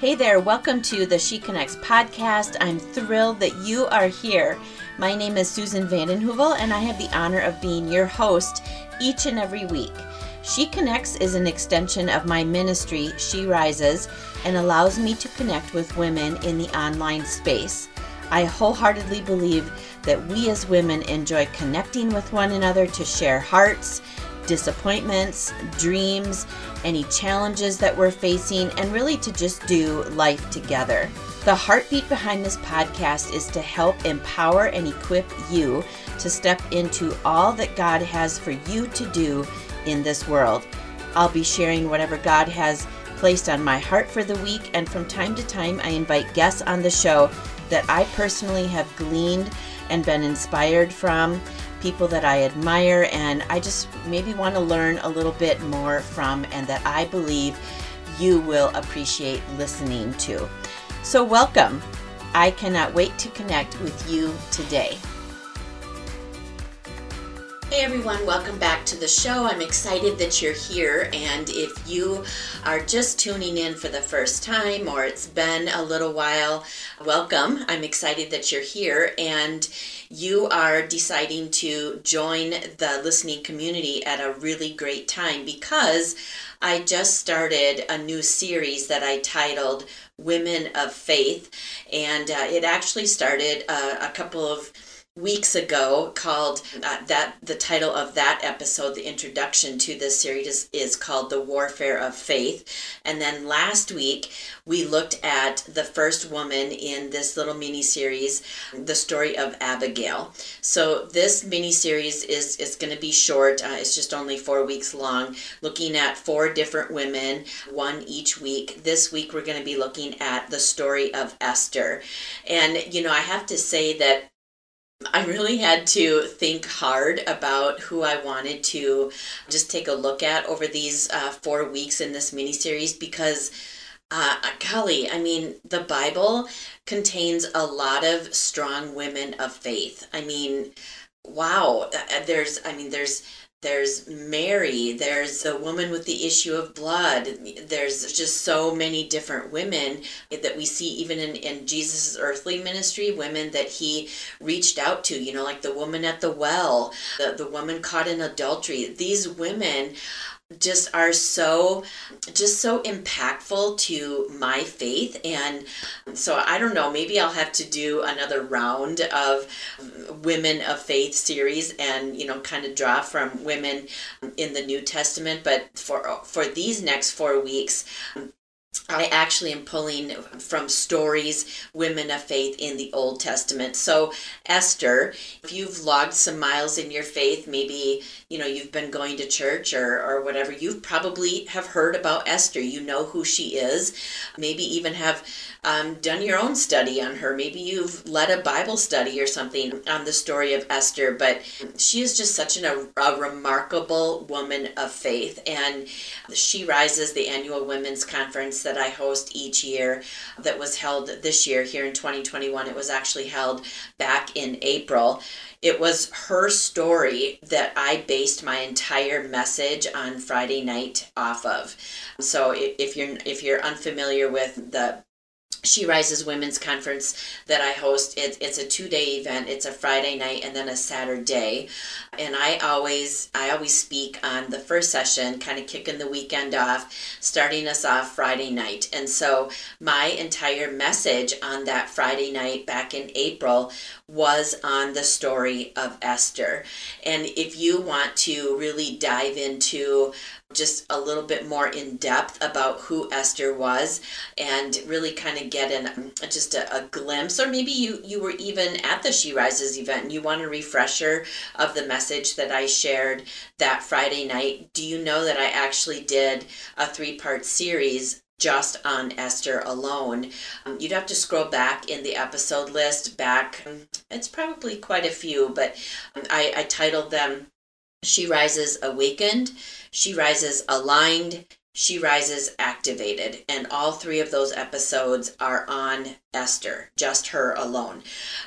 Hey there, welcome to the She Connects podcast. I'm thrilled that you are here. My name is Susan Vandenhoevel, and I have the honor of being your host each and every week. She Connects is an extension of my ministry, She Rises, and allows me to connect with women in the online space. I wholeheartedly believe that we as women enjoy connecting with one another to share hearts, disappointments, dreams, any challenges that we're facing, and really to just do life together. The heartbeat behind this podcast is to help empower and equip you to step into all that God has for you to do in this world. I'll be sharing whatever God has placed on my heart for the week, and from time to time, I invite guests on the show that I personally have gleaned and been inspired from, people that I admire, and I just maybe want to learn a little bit more from, and that I believe you will appreciate listening to. So, welcome. I cannot wait to connect with you today. Hey everyone, welcome back to the show. I'm excited that you're here. And if you are just tuning in for the first time or it's been a little while, welcome. I'm excited that you're here and you are deciding to join the listening community at a really great time because I just started a new series that I titled Women of Faith. And uh, it actually started uh, a couple of weeks ago called uh, that the title of that episode the introduction to this series is, is called the warfare of faith. And then last week we looked at the first woman in this little mini series the story of abigail. So this mini series is is going to be short. Uh, it's just only four weeks long looking at four different women one each week. This week we're going to be looking at the story of esther. And you know i have to say that I really had to think hard about who I wanted to just take a look at over these uh, four weeks in this mini series because, uh, golly, I mean, the Bible contains a lot of strong women of faith. I mean, wow, uh, there's, I mean, there's there's Mary, there's the woman with the issue of blood. There's just so many different women that we see even in, in Jesus' earthly ministry, women that he reached out to, you know, like the woman at the well, the, the woman caught in adultery. These women just are so just so impactful to my faith. And so i don't know maybe i'll have to do another round of women of faith series and you know kind of draw from women in the new testament. But for for these next four weeks I actually am pulling from stories, women of faith in the Old Testament. So, Esther, if you've logged some miles in your faith, maybe you know you've been going to church or, or whatever, You've probably have heard about Esther. You know who she is. Maybe even have um, done your own study on her. Maybe you've led a Bible study or something on the story of Esther. But she is just such an, a, a remarkable woman of faith, and she rises the annual women's conference that I host each year that was held this year here in 2021. It was actually held back in April. It was her story that I based my entire message on Friday night off of. So if you're if you're unfamiliar with the she Rises Women's Conference that I host. It, it's a two day event. It's a Friday night and then a Saturday. And I always I always speak on the first session, kind of kicking the weekend off, starting us off Friday night. And so my entire message on that Friday night back in April was on the story of Esther. And if you want to really dive into just a little bit more in depth about who Esther was and really kind of get an just a, a, glimpse or maybe you you were even at the She Rises event and you want a refresher of the message that I shared that Friday night do you know that I actually did a three part series just on Esther alone. Um, you'd have to scroll back in the episode list back. It's probably quite a few, but I, I titled them She Rises Awakened, She Rises Aligned, She Rises Activated. And all three of those episodes are on Esther, just her alone.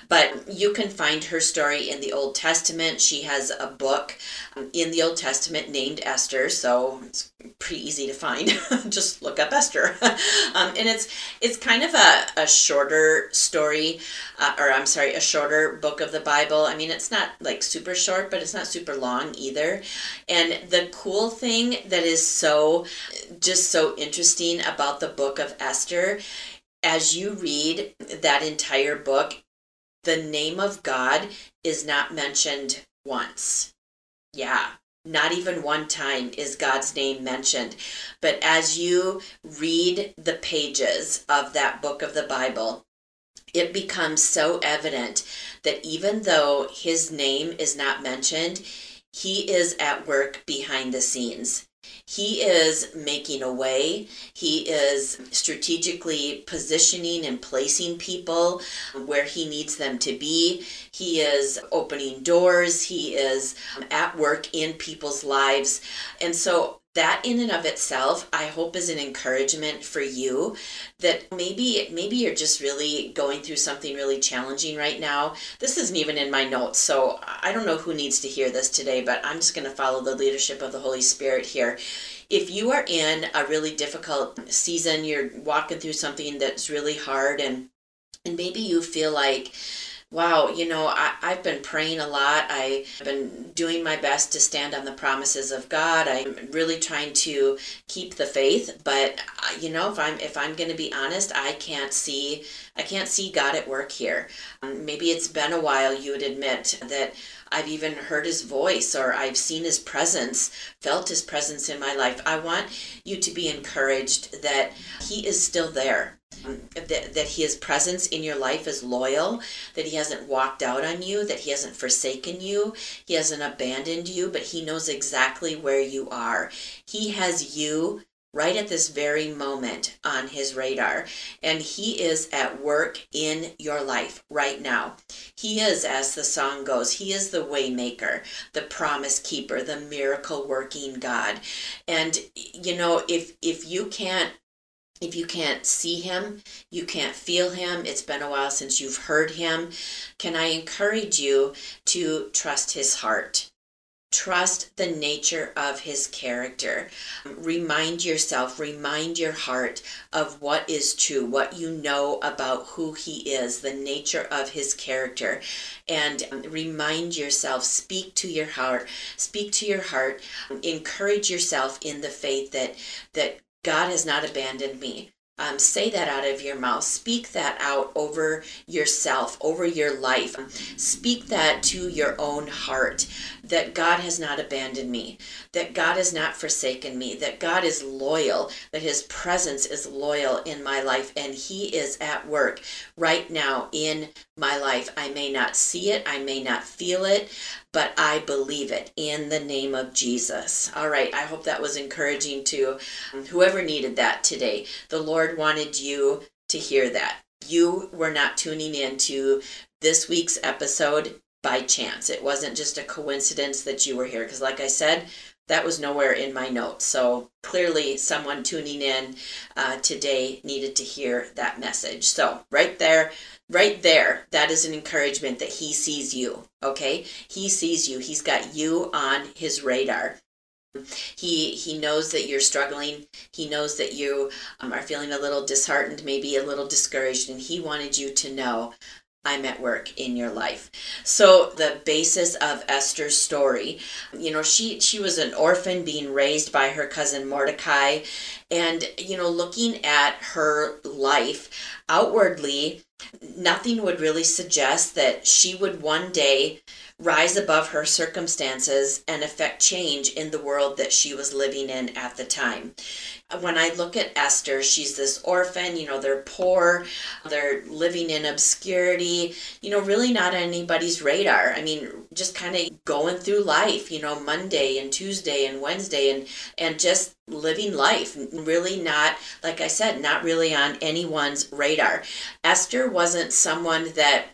But you can find her story in the Old Testament. She has a book um, in the Old Testament named Esther, so it's pretty easy to find. just look up Esther. um, and it's it's kind of a, a shorter story, uh, or I'm sorry, a shorter book of the Bible. I mean, it's not like super short, but it's not super long either. And the cool thing that is so just so interesting about the book of Esther as you read that entire book, the name of God is not mentioned once. Yeah, not even one time is God's name mentioned. But as you read the pages of that book of the Bible, it becomes so evident that even though his name is not mentioned, he is at work behind the scenes. He is making a way. He is strategically positioning and placing people where he needs them to be. He is opening doors. He is at work in people's lives. And so that in and of itself i hope is an encouragement for you that maybe maybe you're just really going through something really challenging right now. This isn't even in my notes so i don't know who needs to hear this today but i'm just going to follow the leadership of the holy spirit here. If you are in a really difficult season you're walking through something that's really hard and and maybe you feel like wow, you know, I, I've been praying a lot. I've been doing my best to stand on the promises of God. I'm really trying to keep the faith, but uh, you know, if I'm if I'm going to be honest, I can't see I can't see God at work here. Um, maybe it's been a while. You would admit that I've even heard his voice or I've seen his presence, felt his presence in my life. I want you to be encouraged that he is still there um, that, that his presence in your life is loyal, that he hasn't walked out on you, that he hasn't forsaken you, he hasn't abandoned you, but he knows exactly where you are. He has you right at this very moment on his radar. And he is at work in your life right now. He is as the song goes he is the waymaker the promise keeper the miracle working god. And you know if if you can't if you can't see him, you can't feel him, it's been a while since you've heard him, can I encourage you to trust his heart? Trust the nature of his character. Um, remind yourself, remind your heart of what is true, what you know about who he is, the nature of his character. And um, remind yourself, speak to your heart, speak to your heart, um, encourage yourself in the faith that that God has not abandoned me. Um, say that out of your mouth. Speak that out over yourself, over your life. Speak that to your own heart that God has not abandoned me, that God has not forsaken me, that God is loyal, that His presence is loyal in my life, and He is at work right now in my life. I may not see it, I may not feel it, but I believe it in the name of Jesus. All right, I hope that was encouraging to um, whoever needed that today. The Lord wanted you to hear that. You were not tuning in to this week's episode by chance. It wasn't just a coincidence that you were here, because, like I said, that was nowhere in my notes. So clearly, someone tuning in uh, today needed to hear that message. So, right there, right there, that is an encouragement that he sees you. Okay, he sees you. He's got you on his radar. He he knows that you're struggling. He knows that you um, are feeling a little disheartened, maybe a little discouraged, and he wanted you to know I'm at work in your life. So the basis of Esther's story, you know, she she was an orphan being raised by her cousin Mordecai and you know, looking at her life outwardly, nothing would really suggest that she would one day rise above her circumstances and affect change in the world that she was living in at the time when I look at Esther, she's this orphan, you know, they're poor, they're living in obscurity, you know, really not on anybody's radar. I mean, just kind of going through life, you know, Monday and Tuesday and Wednesday and and just living life, really not like I said, not really on anyone's radar. Esther wasn't someone that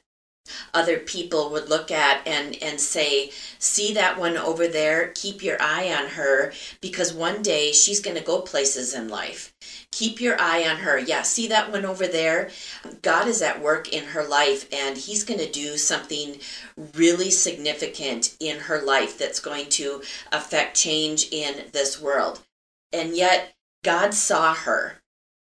other people would look at and and say see that one over there? Keep your eye on her because one day she's going to go places in life. Keep your eye on her. Yeah see that one over there? God is at work in her life and he's going to do something really significant in her life that's going to affect change in this world and yet god saw her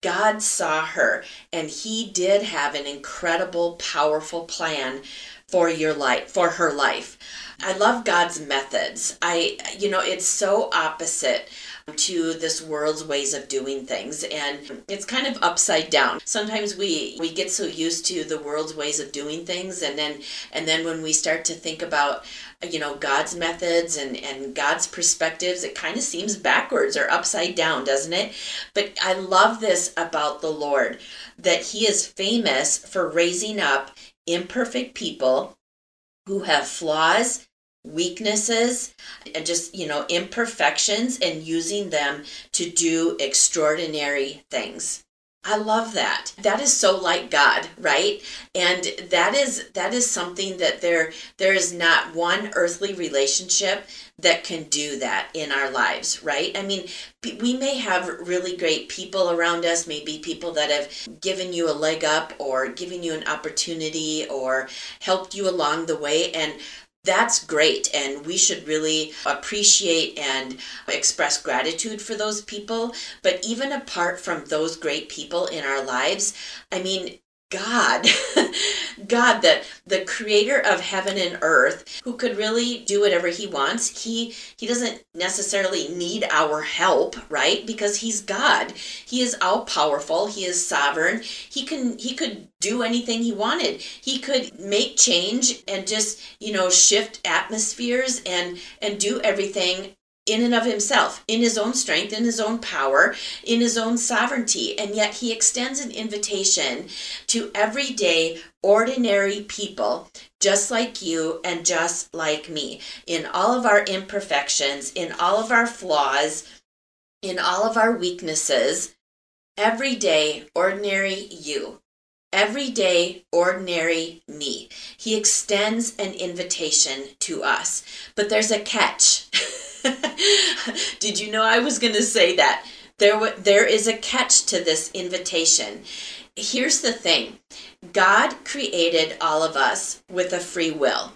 God saw her and he did have an incredible powerful plan for your life for her life. I love God's methods. I you know it's so opposite to this world's ways of doing things and it's kind of upside down. Sometimes we we get so used to the world's ways of doing things and then and then when we start to think about you know god's methods and and god's perspectives it kind of seems backwards or upside down doesn't it? But i love this about the lord that he is famous for raising up imperfect people who have flaws weaknesses and just you know imperfections and using them to do extraordinary things I love that. That is so like God, right? And that is that is something that there there is not one earthly relationship that can do that in our lives, right? I mean, we may have really great people around us, maybe people that have given you a leg up or given you an opportunity or helped you along the way and that's great and we should really appreciate and express gratitude for those people. But even apart from those great people in our lives i mean God, God, that the creator of heaven and earth, who could really do whatever he wants. He he doesn't necessarily need our help, right? Because he's God. He is all powerful. He is sovereign. He can he could do anything he wanted. He could make change and just, you know, shift atmospheres and and do everything in and of himself, in his own strength, in his own power, in his own sovereignty. And yet he extends an invitation to everyday, ordinary people, just like you and just like me, in all of our imperfections, in all of our flaws, in all of our weaknesses. Everyday, ordinary you everyday, ordinary me. He extends an invitation to us. But there's a catch. Did you know I was going to say that? There, there is a catch to this invitation. Here's the thing God created all of us with a free will.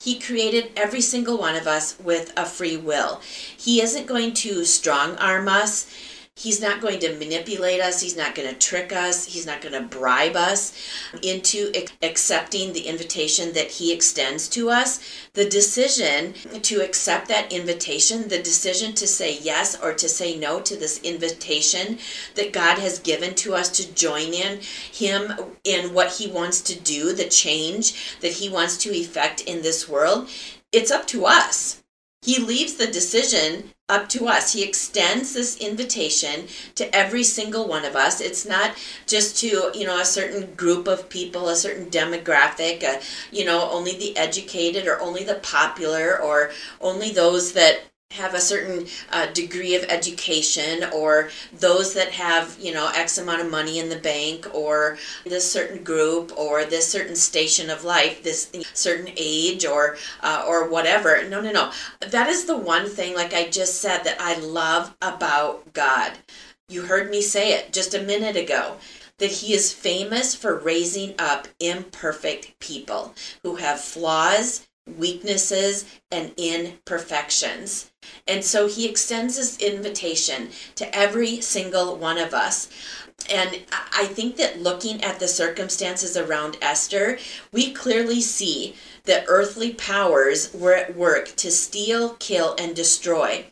He created every single one of us with a free will. He isn't going to strong arm us. He's not going to manipulate us. He's not going to trick us. He's not going to bribe us into accepting the invitation that He extends to us. The decision to accept that invitation, the decision to say yes or to say no to this invitation that God has given to us to join in Him in what He wants to do, the change that He wants to effect in this world, it's up to us. He leaves the decision up to us. He extends this invitation to every single one of us. It's not just to, you know, a certain group of people, a certain demographic, uh, you know, only the educated or only the popular or only those that have a certain uh, degree of education or those that have you know x amount of money in the bank or this certain group or this certain station of life this certain age or uh, or whatever. No no no. That is the one thing like i just said that i love about god. You heard me say it just a minute ago that he is famous for raising up imperfect people who have flaws weaknesses and imperfections. And so he extends this invitation to every single one of us. And I think that looking at the circumstances around Esther, we clearly see that earthly powers were at work to steal, kill, and destroy.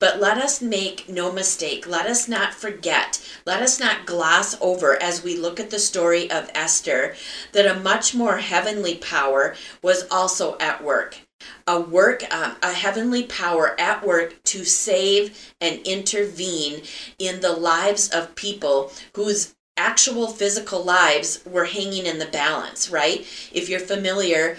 But let us make no mistake, let us not forget, let us not gloss over as we look at the story of Esther that a much more heavenly power was also at work. A work, um, a heavenly power at work to save and intervene in the lives of people whose actual physical lives were hanging in the balance, right? If you're familiar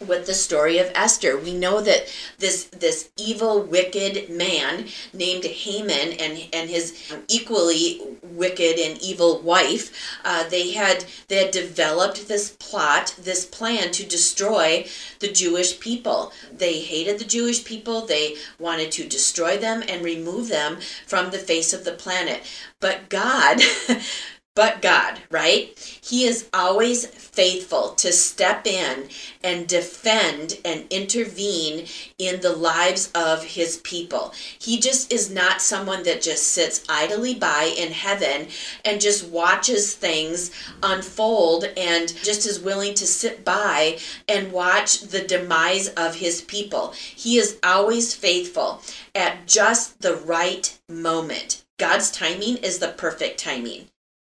with the story of Esther. We know that this this evil, wicked man named Haman and and his equally wicked and evil wife, uh, they had they had developed this plot, this plan to destroy the Jewish people. They hated the Jewish people. They wanted to destroy them and remove them from the face of the planet. But God but God, right? He is always faithful to step in and defend and intervene in the lives of his people. He just is not someone that just sits idly by in heaven and just watches things unfold and just is willing to sit by and watch the demise of his people. He is always faithful at just the right moment. God's timing is the perfect timing.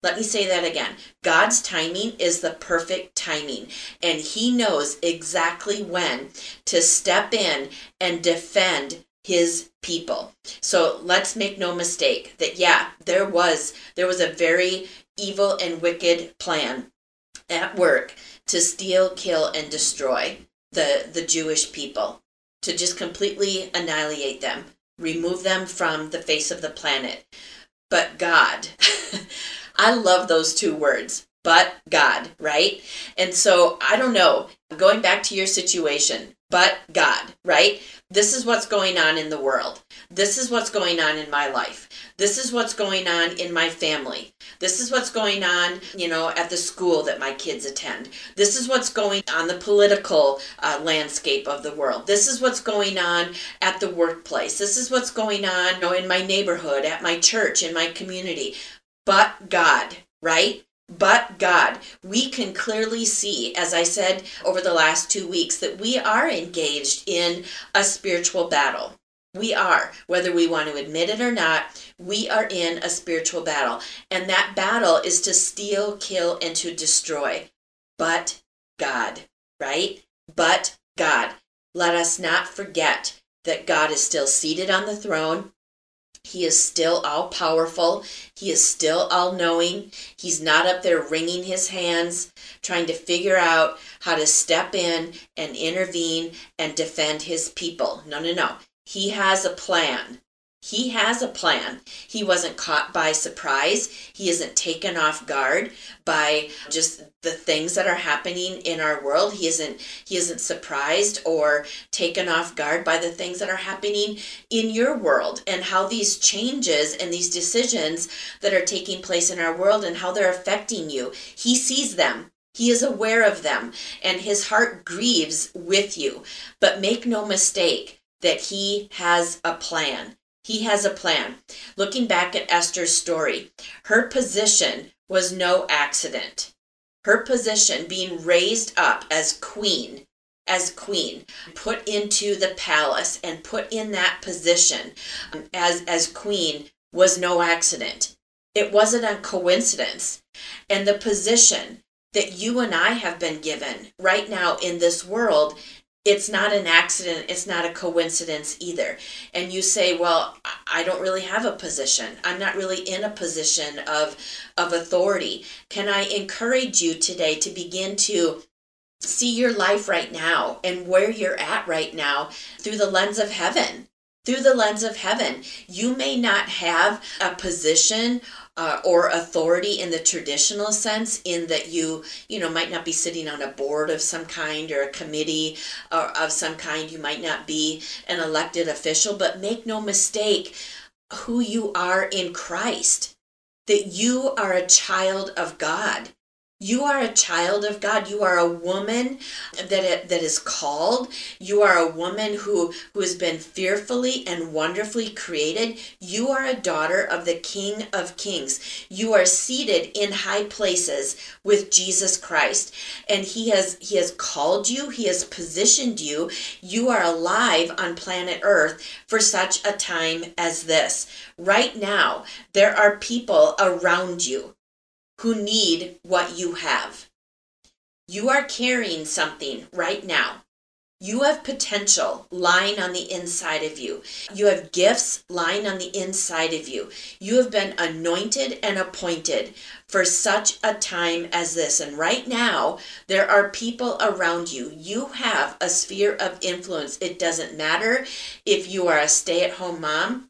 Let me say that again. God's timing is the perfect timing, and He knows exactly when to step in and defend his people. So let's make no mistake that yeah, there was there was a very evil and wicked plan at work to steal, kill and destroy the the Jewish people, to just completely annihilate them, remove them from the face of the planet. But God I love those two words, but God, right? And so I don't know, going back to your situation, but God, right? This is what's going on in the world. This is what's going on in my life. This is what's going on in my family. This is what's going on, you know, at the school that my kids attend. This is what's going on the political uh, landscape of the world. This is what's going on at the workplace. This is what's going on you know, in my neighborhood, at my church, in my community but God, right? But God, we can clearly see, as I said over the last two weeks, that we are engaged in a spiritual battle. We are, whether we want to admit it or not, we are in a spiritual battle. And that battle is to steal, kill, and to destroy. But God, right? But God. Let us not forget that God is still seated on the throne. He is still all powerful. He is still all knowing. He's not up there wringing his hands, trying to figure out how to step in and intervene and defend his people. No, no, no. He has a plan. He has a plan. He wasn't caught by surprise. He isn't taken off guard by just the things that are happening in our world. He isn't he isn't surprised or taken off guard by the things that are happening in your world and how these changes and these decisions that are taking place in our world and how they're affecting you. He sees them. He is aware of them and his heart grieves with you. But make no mistake that he has a plan. He has a plan. Looking back at Esther's story, her position was no accident. Her position, being raised up as queen, as queen, put into the palace and put in that position um, as, as queen, was no accident. It wasn't a coincidence. And the position that you and I have been given right now in this world it's not an accident it's not a coincidence either. And you say well i don't really have a position. I'm not really in a position of of authority. Can i encourage you today to begin to see your life right now and where you're at right now through the lens of heaven? Through the lens of heaven. You may not have a position uh, or authority in the traditional sense in that you you know might not be sitting on a board of some kind or a committee or of some kind. You might not be an elected official but make no mistake who you are in Christ that you are a child of God you are a child of God. You are a woman that that is called. You are a woman who who has been fearfully and wonderfully created. You are a daughter of the King of Kings. You are seated in high places with Jesus Christ. And he has he has called you, he has positioned you. You are alive on planet Earth for such a time as this. Right now, there are people around you who need what you have. You are carrying something right now. You have potential lying on the inside of you. You have gifts lying on the inside of you. You have been anointed and appointed for such a time as this. And right now, there are people around you. You have a sphere of influence. It doesn't matter if you are a stay at home mom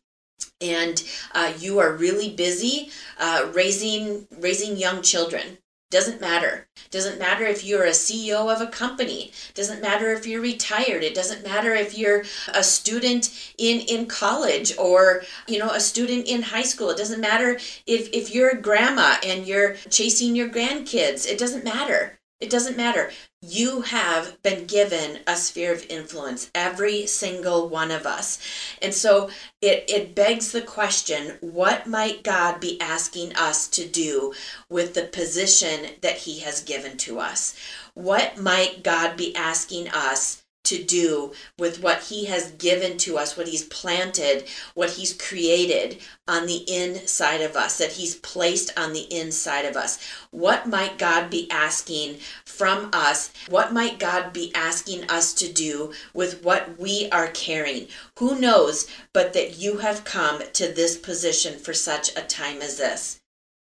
and uh, you are really busy uh, raising raising young children doesn't matter. Doesn't matter if you're a CEO of a company. Doesn't matter if you're retired. It doesn't matter if you're a student in, in college or, you know, a student in high school. It doesn't matter if, if you're a grandma and you're chasing your grandkids. It doesn't matter. It doesn't matter. You have been given a sphere of influence, every single one of us. And so it, it begs the question what might God be asking us to do with the position that He has given to us? What might God be asking us to do with what He has given to us, what He's planted, what He's created on the inside of us, that He's placed on the inside of us. What might God be asking from us? What might God be asking us to do with what we are carrying? Who knows but that you have come to this position for such a time as this?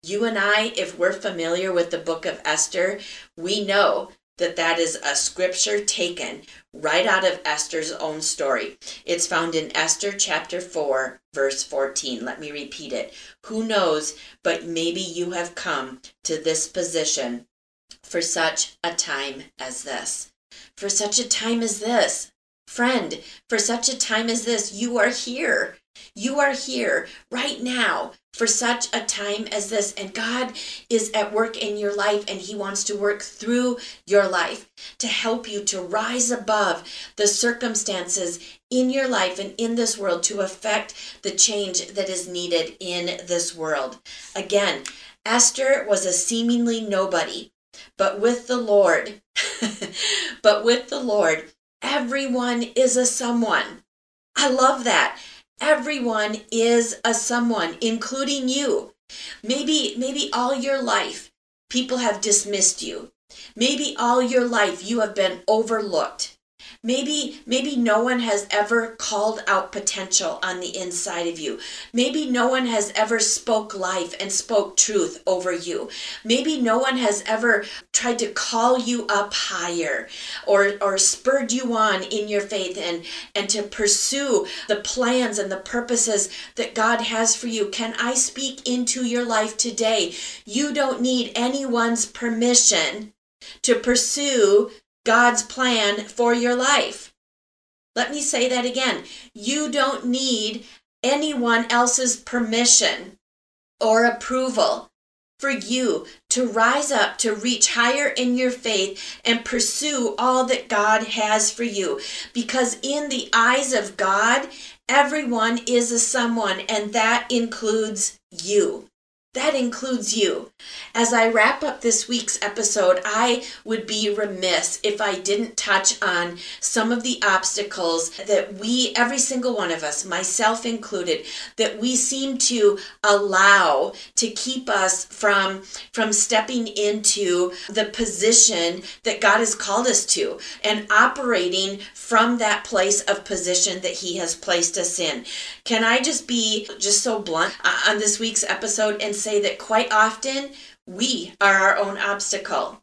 You and I, if we're familiar with the book of Esther, we know that that is a scripture taken right out of Esther's own story. It's found in Esther chapter 4, verse 14. Let me repeat it. Who knows, but maybe you have come to this position for such a time as this. For such a time as this. Friend, for such a time as this, you are here. You are here right now for such a time as this, and God is at work in your life, and He wants to work through your life to help you to rise above the circumstances in your life and in this world to affect the change that is needed in this world. Again, Esther was a seemingly nobody, but with the Lord, but with the Lord, everyone is a someone. I love that. Everyone is a someone, including you. Maybe, maybe all your life people have dismissed you. Maybe all your life you have been overlooked. Maybe maybe no one has ever called out potential on the inside of you. Maybe no one has ever spoke life and spoke truth over you. Maybe no one has ever tried to call you up higher or or spurred you on in your faith and and to pursue the plans and the purposes that God has for you. Can I speak into your life today? You don't need anyone's permission to pursue God's plan for your life. Let me say that again. You don't need anyone else's permission or approval for you to rise up, to reach higher in your faith, and pursue all that God has for you. Because in the eyes of God, everyone is a someone, and that includes you. That includes you. As I wrap up this week's episode, I would be remiss if I didn't touch on some of the obstacles that we, every single one of us, myself included, that we seem to allow to keep us from, from stepping into the position that God has called us to and operating from that place of position that He has placed us in. Can I just be just so blunt uh, on this week's episode and say that quite often we are our own obstacle.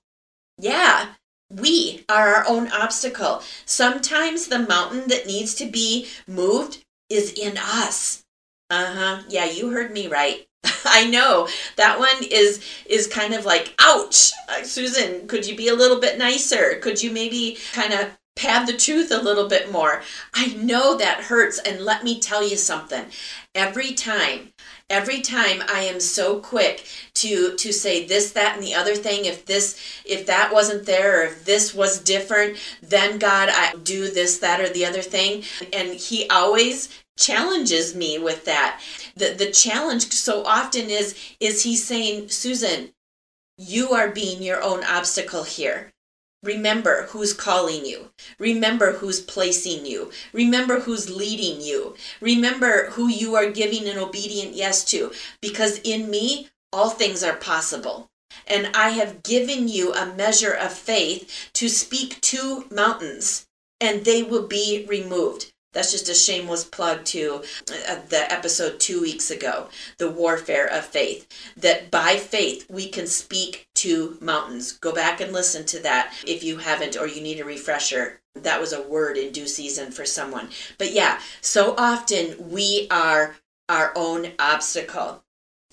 Yeah, we are our own obstacle. Sometimes the mountain that needs to be moved is in us. Uh-huh. Yeah, you heard me right. I know that one is is kind of like ouch. Uh, Susan, could you be a little bit nicer? Could you maybe kind of pad the truth a little bit more? I know that hurts and let me tell you something. Every time every time i am so quick to to say this that and the other thing if this if that wasn't there or if this was different then god i do this that or the other thing. And he always challenges me with that. The the challenge so often is is he saying susan you are being your own obstacle here Remember who's calling you. Remember who's placing you. Remember who's leading you. Remember who you are giving an obedient yes to. Because in me, all things are possible. And I have given you a measure of faith to speak to mountains. and they will be removed. That's just a shameless plug to uh, the episode two weeks ago, the warfare of faith. That by faith we can speak to mountains. Go back and listen to that if you haven't or you need a refresher. That was a word in due season for someone. But yeah, so often we are our own obstacle.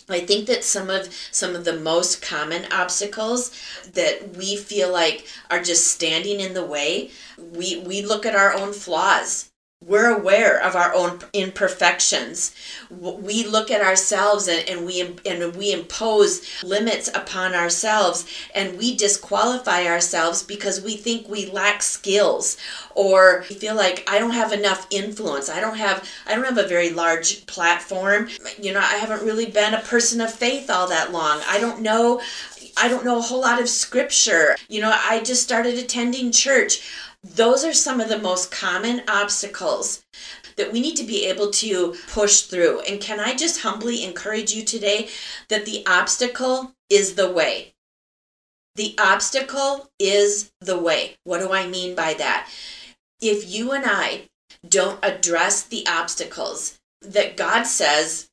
I think that some of some of the most common obstacles that we feel like are just standing in the way, we we look at our own flaws we're aware of our own imperfections. We look at ourselves and, and we and we impose limits upon ourselves and we disqualify ourselves because we think we lack skills or we feel like I don't have enough influence. I don't have I don't have a very large platform. You know I haven't really been a person of faith all that long. I don't know I don't know a whole lot of scripture. You know I just started attending church those are some of the most common obstacles that we need to be able to push through. And can I just humbly encourage you today that the obstacle is the way? The obstacle is the way. What do I mean by that? If you and I don't address the obstacles that God says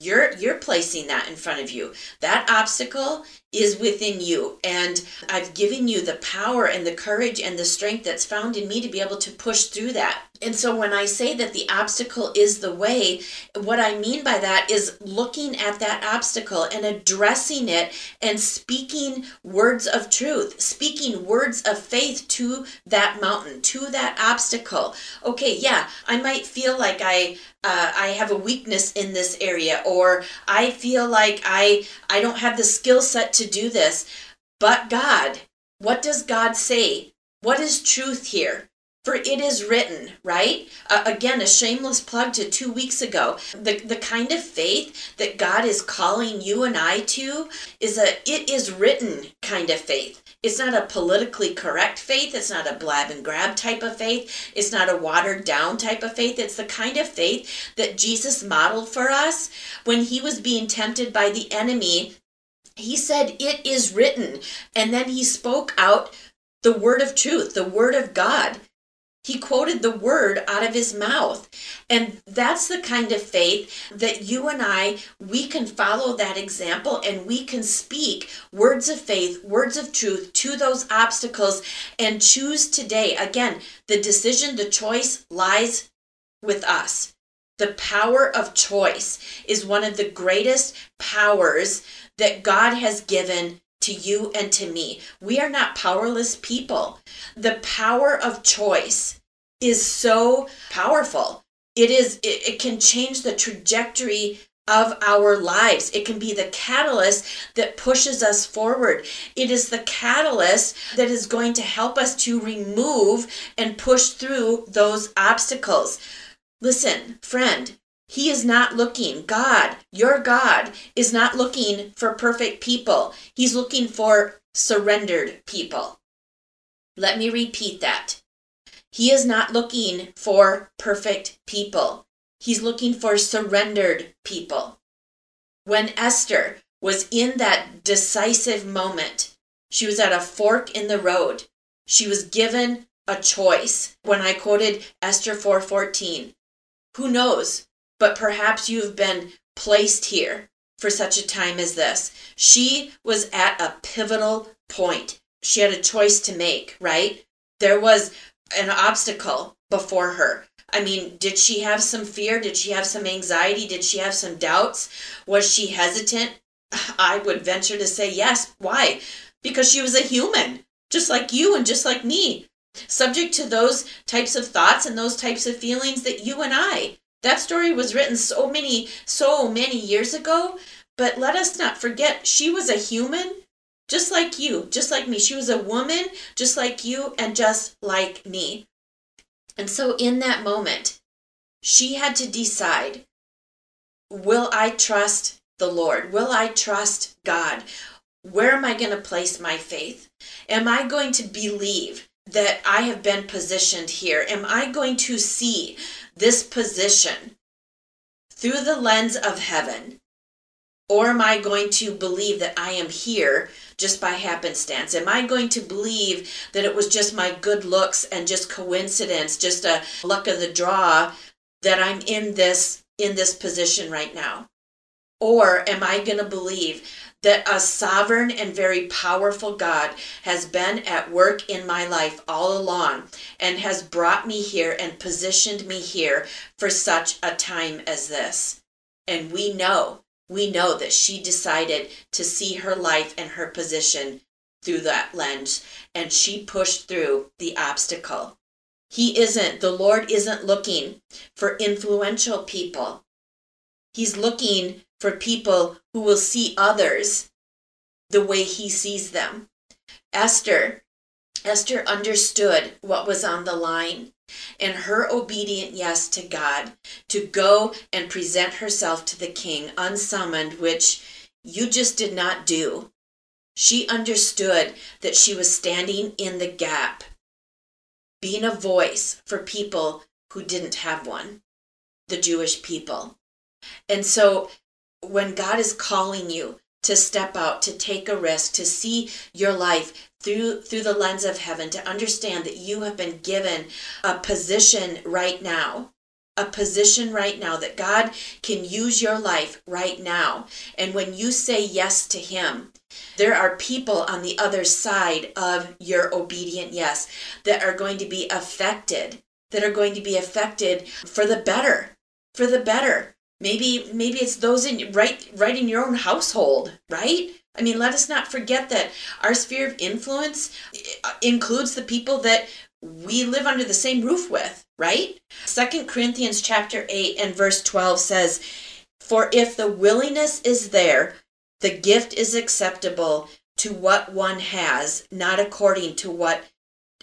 you're you're placing that in front of you that obstacle is within you. And i've given you the power and the courage and the strength that's found in me to be able to push through that and so when I say that the obstacle is the way, what I mean by that is looking at that obstacle and addressing it and speaking words of truth, speaking words of faith to that mountain, to that obstacle. Okay, yeah, I might feel like I uh, I have a weakness in this area, or I feel like I I don't have the skill set to do this. But God, what does God say? What is truth here? For it is written, right? Uh, again, a shameless plug to two weeks ago. The, the kind of faith that God is calling you and I to is a it is written kind of faith. It's not a politically correct faith. It's not a blab and grab type of faith. It's not a watered down type of faith. It's the kind of faith that Jesus modeled for us when he was being tempted by the enemy. He said, It is written. And then he spoke out the word of truth, the word of God. He quoted the word out of his mouth. And that's the kind of faith that you and I, we can follow that example and we can speak words of faith, words of truth to those obstacles and choose today. Again, the decision, the choice lies with us. The power of choice is one of the greatest powers that God has given to you and to me. We are not powerless people. The power of choice is so powerful. It is it, it can change the trajectory of our lives. It can be the catalyst that pushes us forward. It is the catalyst that is going to help us to remove and push through those obstacles. Listen, friend, he is not looking, God, your God, is not looking for perfect people. He's looking for surrendered people. Let me repeat that. He is not looking for perfect people. He's looking for surrendered people. When Esther was in that decisive moment, she was at a fork in the road. She was given a choice. When I quoted Esther 4:14, who knows? but perhaps you've been placed here for such a time as this. She was at a pivotal point. She had a choice to make, right? There was an obstacle before her. I mean, did she have some fear? Did she have some anxiety? Did she have some doubts? Was she hesitant? I would venture to say yes. Why? Because she was a human, just like you and just like me, subject to those types of thoughts and those types of feelings that you and I that story was written so many, so many years ago, but let us not forget she was a human just like you, just like me. She was a woman just like you and just like me. And so in that moment, she had to decide will I trust the Lord? Will I trust God? Where am I going to place my faith? Am I going to believe that I have been positioned here? Am I going to see this position through the lens of heaven? Or am I going to believe that I am here just by happenstance? Am I going to believe that it was just my good looks and just coincidence, just a luck of the draw that I'm in this in this position right now? Or am I going to believe that a sovereign and very powerful God has been at work in my life all along and has brought me here and positioned me here for such a time as this. And we know, we know that she decided to see her life and her position through that lens and she pushed through the obstacle. He isn't, the Lord isn't looking for influential people. He's looking for people who will see others the way he sees them. Esther, Esther understood what was on the line and her obedient yes to God to go and present herself to the king unsummoned, which you just did not do. She understood that she was standing in the gap, being a voice for people who didn't have one, the Jewish people. And so when God is calling you to step out, to take a risk, to see your life through through the lens of heaven, to understand that you have been given a position right now, a position right now that God can use your life right now. And when you say yes to him, there are people on the other side of your obedient yes that are going to be affected, that are going to be affected for the better, for the better maybe maybe it's those in right right in your own household right i mean let us not forget that our sphere of influence uh, includes the people that we live under the same roof with right? Second corinthians chapter 8 and verse 12 says for if the willingness is there the gift is acceptable to what one has not according to what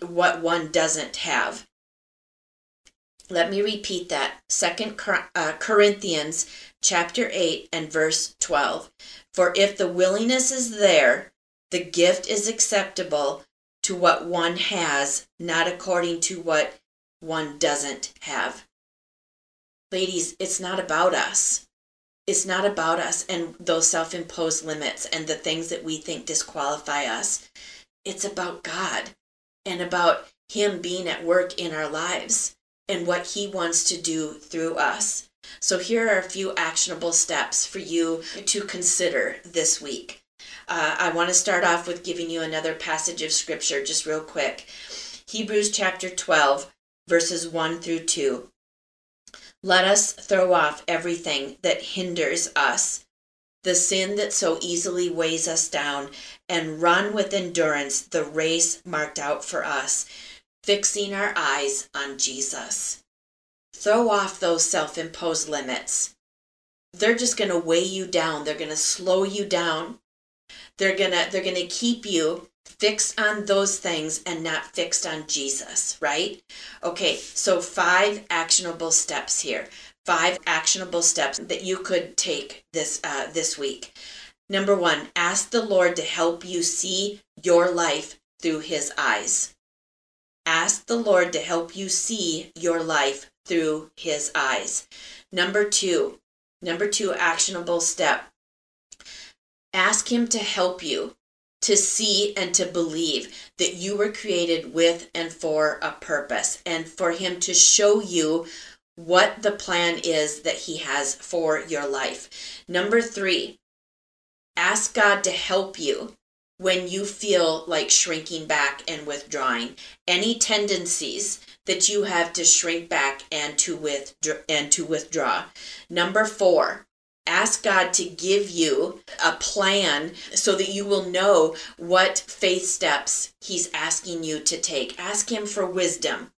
what one doesn't have let me repeat that. Second uh, Corinthians chapter 8 and verse 12. For if the willingness is there, the gift is acceptable to what one has, not according to what one doesn't have. Ladies, it's not about us. It's not about us and those self imposed limits and the things that we think disqualify us. It's about God and about Him being at work in our lives and what He wants to do through us. So, here are a few actionable steps for you to consider this week. Uh, I want to start off with giving you another passage of scripture, just real quick. Hebrews chapter 12, verses 1 through 2. Let us throw off everything that hinders us, the sin that so easily weighs us down, and run with endurance the race marked out for us fixing our eyes on Jesus. Throw off those self imposed limits. They're just going to weigh you down. They're going to slow you down. They're going to they're going to keep you fixed on those things and not fixed on Jesus, right? Okay, so five actionable steps here. Five actionable steps that you could take this uh, this week. Number one, ask the Lord to help you see your life through His eyes. Ask the Lord to help you see your life through His eyes. Number two, number two actionable step. Ask Him to help you to see and to believe that you were created with and for a purpose, and for Him to show you what the plan is that He has for your life. Number three, ask God to help you when you feel like shrinking back and withdrawing any tendencies that you have to shrink back and to withdraw and to withdraw. Number 4 ask God to give you a plan so that you will know what faith steps he's asking you to take. Ask him for wisdom.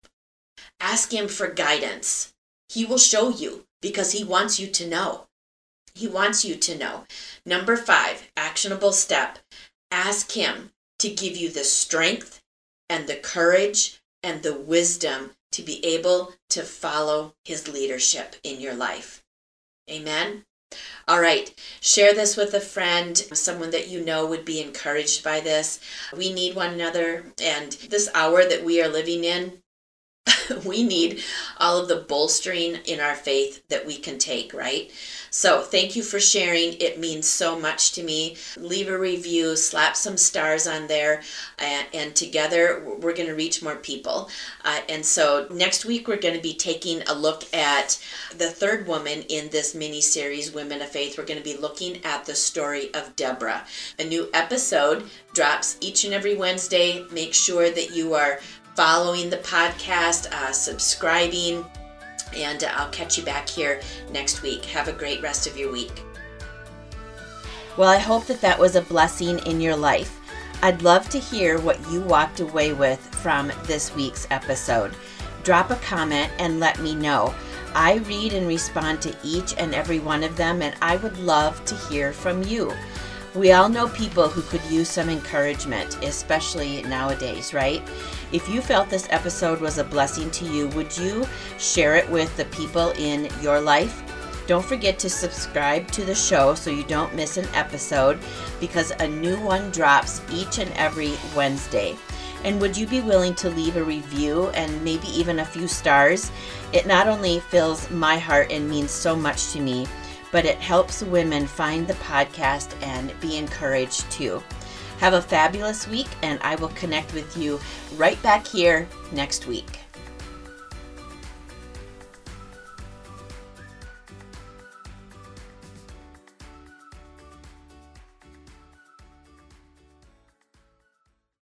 Ask him for guidance. He will show you because he wants you to know. He wants you to know. Number 5 actionable step Ask Him to give you the strength and the courage and the wisdom to be able to follow His leadership in your life. Amen. All right, share this with a friend, someone that you know would be encouraged by this. We need one another, and this hour that we are living in, we need all of the bolstering in our faith that we can take, right? So thank you for sharing. It means so much to me. Leave a review, slap some stars on there, and, and together we're going to reach more people. Uh, and so next week we're going to be taking a look at the third woman in this mini series, Women of Faith. We're going to be looking at the story of Deborah. A new episode drops each and every Wednesday. Make sure that you are following the podcast, uh, subscribing and I'll catch you back here next week. Have a great rest of your week. Well, I hope that that was a blessing in your life. I'd love to hear what you walked away with from this week's episode. Drop a comment and let me know. I read and respond to each and every one of them, and I would love to hear from you. We all know people who could use some encouragement, especially nowadays, right? If you felt this episode was a blessing to you, would you share it with the people in your life? Don't forget to subscribe to the show so you don't miss an episode because a new one drops each and every Wednesday. And would you be willing to leave a review and maybe even a few stars? It not only fills my heart and means so much to me, but it helps women find the podcast and be encouraged too. Have a fabulous week, and I will connect with you right back here next week.